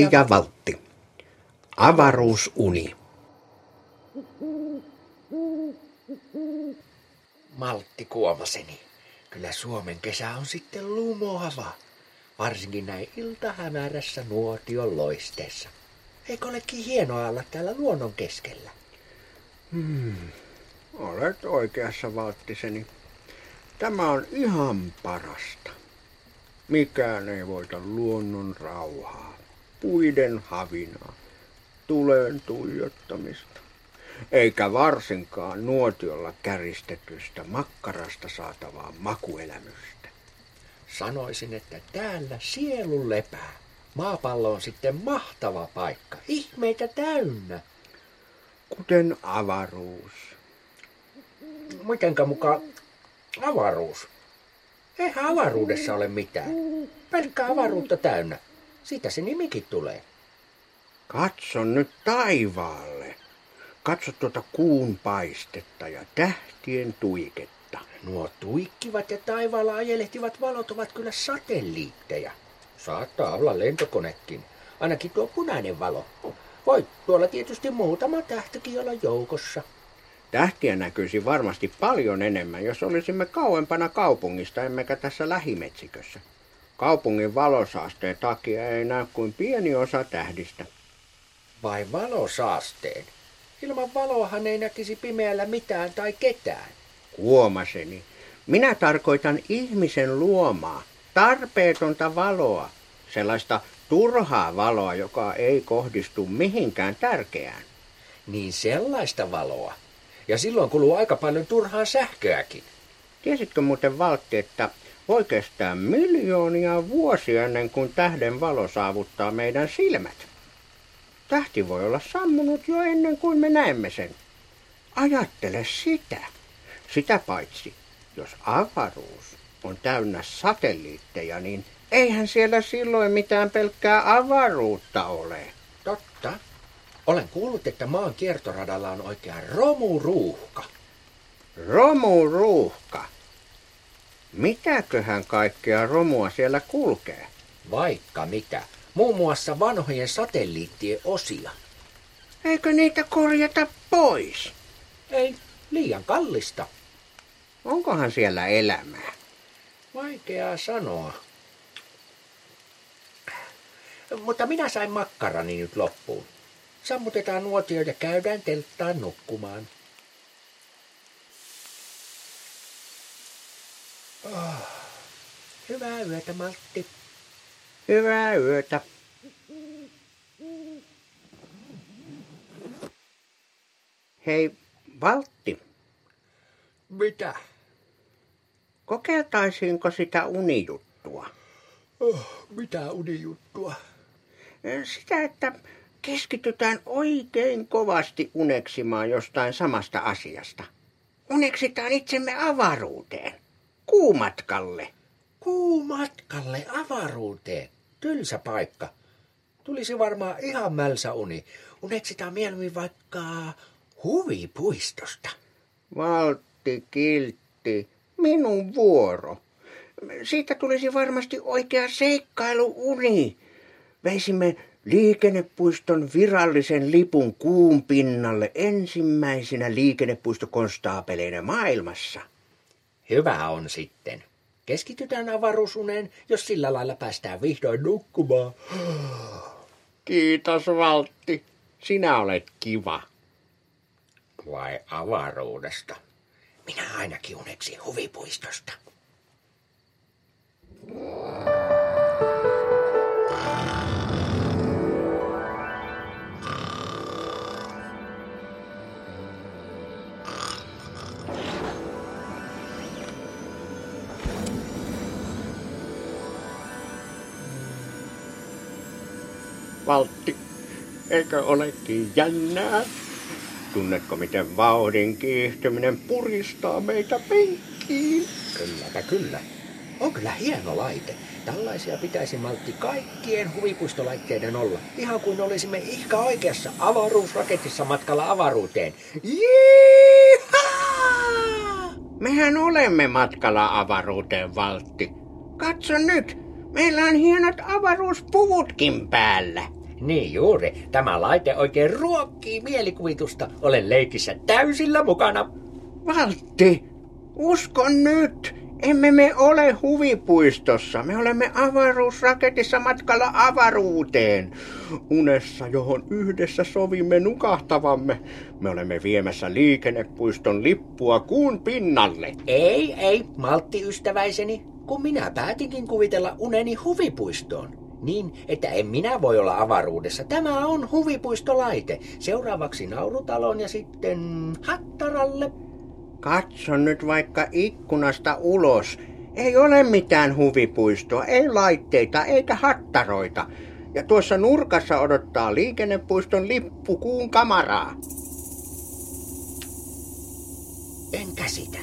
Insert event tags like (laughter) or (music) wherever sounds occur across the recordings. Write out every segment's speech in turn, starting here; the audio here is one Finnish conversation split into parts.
Maltti ja Valtti. Avaruusuni. Maltti Kuomaseni. Kyllä Suomen kesä on sitten lumoava. Varsinkin näin iltahämärässä nuotion loisteessa. Eikö olekin hienoa olla täällä luonnon keskellä? Hmm. Olet oikeassa, Valttiseni. Tämä on ihan parasta. Mikään ei voita luonnon rauhaa, puiden havinaa, tuleen tuijottamista, eikä varsinkaan nuotiolla käristetystä makkarasta saatavaa makuelämystä. Sanoisin, että täällä sielu lepää. Maapallo on sitten mahtava paikka, ihmeitä täynnä. Kuten avaruus. Mitenkä mukaan avaruus? Eihän avaruudessa ole mitään. Pelkkää avaruutta täynnä. Siitä se nimikin tulee. Katso nyt taivaalle. Katso tuota kuun paistetta ja tähtien tuiketta. Nuo tuikkivat ja taivaalla ajelehtivat valot ovat kyllä satelliitteja. Saattaa olla lentokonekin. Ainakin tuo punainen valo. Voi tuolla tietysti muutama tähtikin olla joukossa. Tähtiä näkyisi varmasti paljon enemmän, jos olisimme kauempana kaupungista, emmekä tässä lähimetsikössä. Kaupungin valosaasteen takia ei näy kuin pieni osa tähdistä. Vai valosaasteen? Ilman valoahan ei näkisi pimeällä mitään tai ketään. Huomaseni. Minä tarkoitan ihmisen luomaa, tarpeetonta valoa, sellaista turhaa valoa, joka ei kohdistu mihinkään tärkeään. Niin sellaista valoa. Ja silloin kuluu aika paljon turhaa sähköäkin. Tiesitkö muuten Valtti, että voi kestää miljoonia vuosia ennen kuin tähden valo saavuttaa meidän silmät? Tähti voi olla sammunut jo ennen kuin me näemme sen. Ajattele sitä. Sitä paitsi, jos avaruus on täynnä satelliitteja, niin eihän siellä silloin mitään pelkkää avaruutta ole. Totta. Olen kuullut, että maan kiertoradalla on oikea romuruuhka. Romuruuhka? Mitäköhän kaikkea romua siellä kulkee? Vaikka mitä. Muun muassa vanhojen satelliittien osia. Eikö niitä korjata pois? Ei, liian kallista. Onkohan siellä elämää? Vaikeaa sanoa. Mutta minä sain makkarani nyt loppuun. Sammutetaan nuotio ja käydään telttaan nukkumaan. Oh. Hyvää yötä, Maltti. Hyvää yötä. Hei, Valtti. Mitä? Kokeiltaisiinko sitä unijuttua? Oh, mitä unijuttua? Sitä, että keskitytään oikein kovasti uneksimaan jostain samasta asiasta. Uneksitaan itsemme avaruuteen, kuumatkalle. Kuumatkalle avaruuteen? Tylsä paikka. Tulisi varmaan ihan mälsä uni. Uneksitaan mieluummin vaikka huvipuistosta. Valtti, kiltti, minun vuoro. Siitä tulisi varmasti oikea seikkailuuni. Veisimme liikennepuiston virallisen lipun kuun pinnalle ensimmäisenä liikennepuistokonstaapeleina maailmassa. Hyvä on sitten. Keskitytään avaruusuneen, jos sillä lailla päästään vihdoin nukkumaan. Kiitos Valtti. Sinä olet kiva. Vai avaruudesta? Minä ainakin uneksin huvipuistosta. Valtti, eikö olekin jännää? Tunnetko, miten vauhdin kiihtyminen puristaa meitä penkkiin? Kylläpä kyllä. On kyllä hieno laite. Tällaisia pitäisi maltti kaikkien huvipuistolaitteiden olla. Ihan kuin olisimme ihka oikeassa avaruusraketissa matkalla avaruuteen. Jihaa! Mehän olemme matkalla avaruuteen, Valtti. Katso nyt, meillä on hienot avaruuspuvutkin päällä. Niin juuri. Tämä laite oikein ruokkii mielikuvitusta. Olen leikissä täysillä mukana. Valtti, usko nyt. Emme me ole huvipuistossa. Me olemme avaruusraketissa matkalla avaruuteen. Unessa, johon yhdessä sovimme nukahtavamme. Me olemme viemässä liikennepuiston lippua kuun pinnalle. Ei, ei, maltti ystäväiseni, kun minä päätinkin kuvitella uneni huvipuistoon. Niin, että en minä voi olla avaruudessa. Tämä on huvipuistolaite. Seuraavaksi naurutaloon ja sitten Hattaralle. Katso nyt vaikka ikkunasta ulos. Ei ole mitään huvipuistoa, ei laitteita eikä hattaroita. Ja tuossa nurkassa odottaa liikennepuiston lippu kuun kamaraa. En käsitä.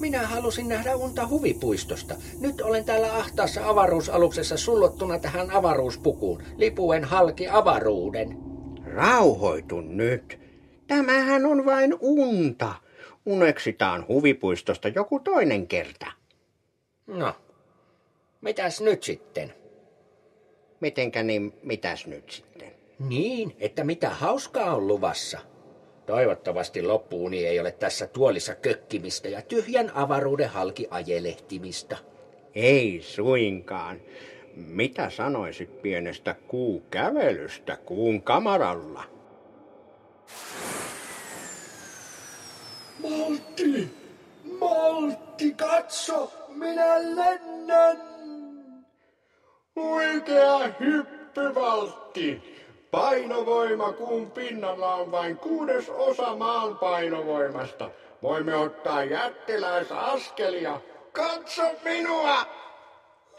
Minä halusin nähdä unta huvipuistosta. Nyt olen täällä ahtaassa avaruusaluksessa sullottuna tähän avaruuspukuun. Lipuen halki avaruuden. Rauhoitu nyt. Tämähän on vain unta. Uneksitaan huvipuistosta joku toinen kerta. No, mitäs nyt sitten? Mitenkä niin, mitäs nyt sitten? Niin, että mitä hauskaa on luvassa. Toivottavasti loppuuni ei ole tässä tuolissa kökkimistä ja tyhjän avaruuden halki ajelehtimistä. Ei suinkaan. Mitä sanoisit pienestä kuukävelystä kuun kamaralla? Maltti! Maltti, katso! Minä lennän! Huikea hyppyvaltti! Painovoima kuun pinnalla on vain kuudes osa maan painovoimasta. Voimme ottaa jättiläisaskelia. Katso minua!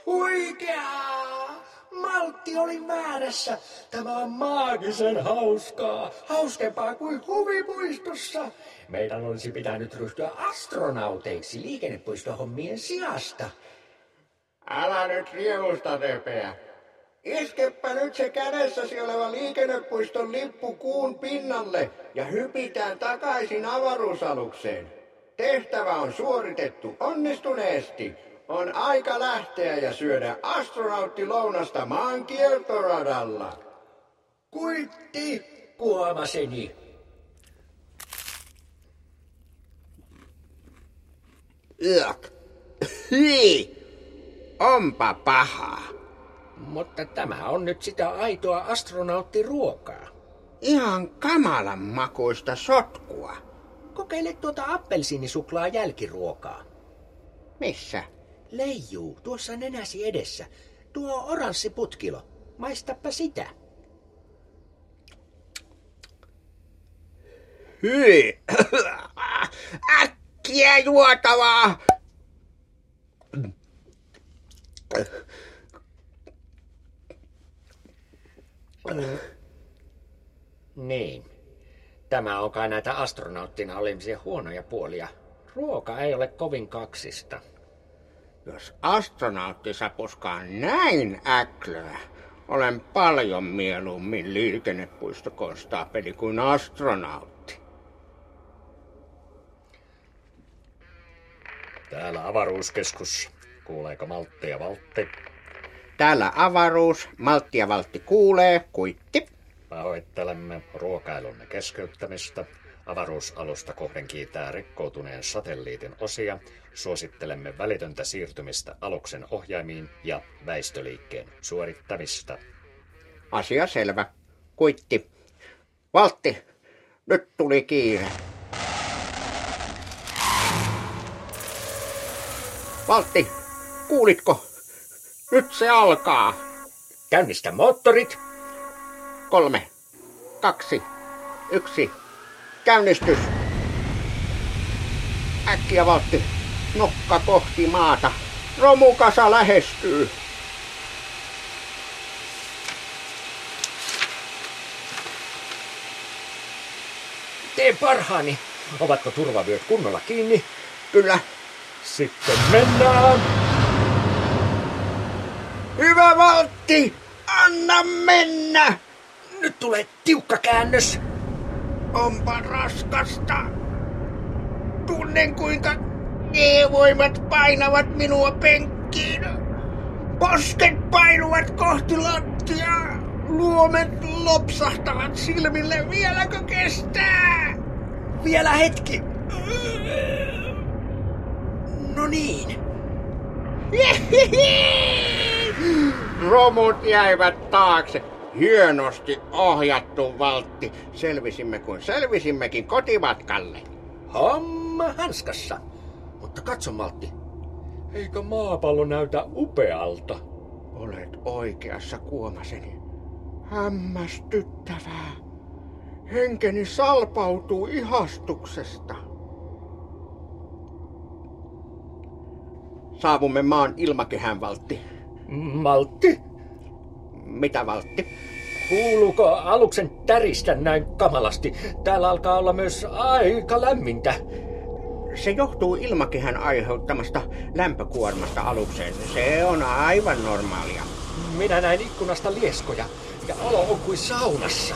Huikeaa! Maltti oli väärässä. Tämä on maagisen hauskaa. Hauskempaa kuin huvipuistossa. Meidän olisi pitänyt ryhtyä astronauteiksi liikennepuistohommien sijasta. Älä nyt riemusta repeä. Iskepä nyt se kädessäsi oleva liikennepuiston lippu kuun pinnalle ja hypitään takaisin avaruusalukseen. Tehtävä on suoritettu onnistuneesti. On aika lähteä ja syödä astronauttilounasta maan kiertoradalla. Kuitti, kuomaseni. Yök. Hyi. Onpa pahaa. Mutta tämä on nyt sitä aitoa astronauttiruokaa. Ihan kamalan makuista sotkua. Kokeile tuota appelsiinisuklaa jälkiruokaa. Missä? Leijuu, tuossa nenäsi edessä. Tuo oranssi putkilo. Maistappa sitä. Hyi! Äkkiä juotavaa! Niin. Tämä on kai näitä astronauttina olemisen huonoja puolia. Ruoka ei ole kovin kaksista. Jos astronautti sapuskaa näin äklöä, olen paljon mieluummin liikennepuistokonstaapeli kuin astronautti. Täällä avaruuskeskus. Kuuleeko Maltti ja Valtti? Täällä avaruus, Maltti ja Valtti kuulee, kuitti. Pahoittelemme ruokailunne keskeyttämistä. Avaruusalusta kohden kiitää rikkoutuneen satelliitin osia. Suosittelemme välitöntä siirtymistä aluksen ohjaimiin ja väistöliikkeen suorittamista. Asia selvä. Kuitti. Valtti, nyt tuli kiire. Valtti, kuulitko? Nyt se alkaa. Käynnistä moottorit. Kolme, kaksi, yksi. Käynnistys. Äkkiä Valtti. Nokka kohti maata. Romukasa lähestyy. Tee parhaani. Ovatko turvavyöt kunnolla kiinni? Kyllä. Sitten mennään! Hyvä Valtti! Anna mennä! Nyt tulee tiukka käännös. Onpa raskasta. Tunnen kuinka G-voimat painavat minua penkkiin. Posket painuvat kohti lattiaa. Luomet lopsahtavat silmille. Vieläkö kestää? Vielä hetki. No niin. (laughs) Romut jäivät taakse. Hienosti ohjattu valtti. Selvisimme kuin selvisimmekin kotimatkalle. Homma hanskassa. Mutta katso Maltti. Eikö maapallo näytä upealta? Olet oikeassa, Kuomaseni. Hämmästyttävää. Henkeni salpautuu ihastuksesta. Saavumme maan ilmakehään, Valtti. Maltti? Mitä, Valtti? Kuuluuko aluksen täristä näin kamalasti? Täällä alkaa olla myös aika lämmintä. Se johtuu ilmakehän aiheuttamasta lämpökuormasta alukseen. Se on aivan normaalia. Minä näin ikkunasta lieskoja ja olo on kuin saunassa.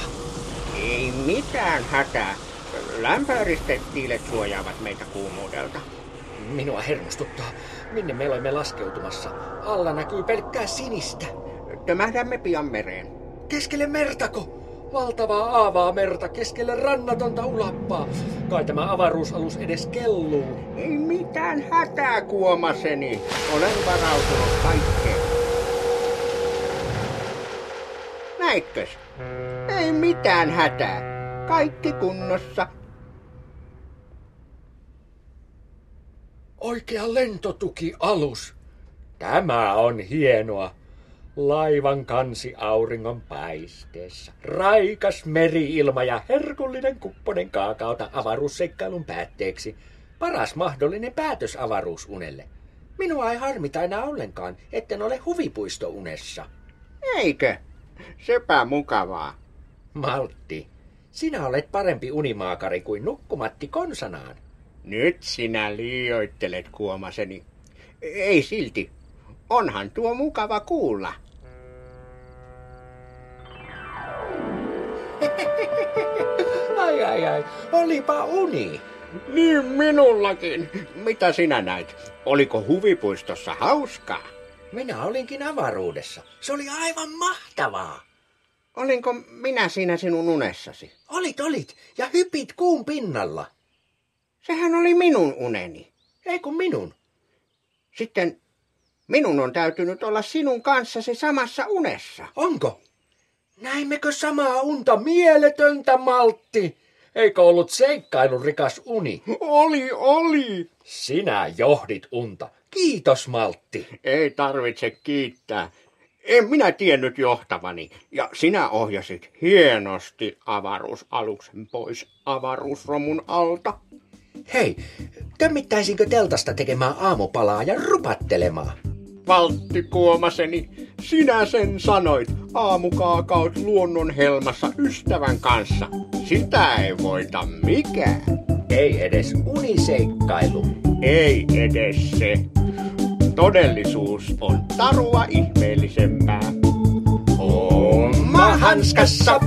Ei mitään hätää. Lämpöeristetiilet suojaavat meitä kuumuudelta. Minua hermostuttaa. Minne me olemme laskeutumassa? Alla näkyy pelkkää sinistä. Tömähdämme pian mereen. Keskelle mertako? Valtavaa aavaa merta keskelle rannatonta ulappaa. Kai tämä avaruusalus edes kelluu. Ei mitään hätää, Kuomaseni. Olen varautunut kaikkeen. Näitkös? Ei mitään hätää. Kaikki kunnossa. Oikea lentotukialus. Tämä on hienoa. Laivan kansi auringon paisteessa. Raikas meriilma ja herkullinen kupponen kaakaota avaruusseikkailun päätteeksi. Paras mahdollinen päätös avaruusunelle. Minua ei harmita enää ollenkaan, etten ole huvipuistounessa. Eikö? Sepä mukavaa. Maltti, sinä olet parempi unimaakari kuin nukkumatti konsanaan. Nyt sinä liioittelet, Kuomaseni. Ei silti. Onhan tuo mukava kuulla. (laughs) Ai ai ai, olipa uni. Niin minullakin. Mitä sinä näit? Oliko huvipuistossa hauskaa? Minä olinkin avaruudessa. Se oli aivan mahtavaa. Olinko minä siinä sinun unessasi? Olit, olit, ja hypit kuun pinnalla. Sehän oli minun uneni. Ei kun minun. Sitten minun on täytynyt olla sinun kanssasi samassa unessa. Onko? Näimmekö samaa unta mieletöntä, Maltti? Eikö ollut seikkailun rikas uni? Oli, oli. Sinä johdit unta. Kiitos, Maltti. Ei tarvitse kiittää. En minä tiennyt johtavani. Ja sinä ohjasit hienosti avaruusaluksen pois avaruusromun alta. Hei, tömmittäisinkö teltasta tekemään aamupalaa ja rupattelemaan? Valtti Kuomaseni, sinä sen sanoit. Aamukaakaut luonnon helmassa ystävän kanssa. Sitä ei voita mikään. Ei edes uniseikkailu. Ei edes se. Todellisuus on tarua ihmeellisempää. Homma hanskassa!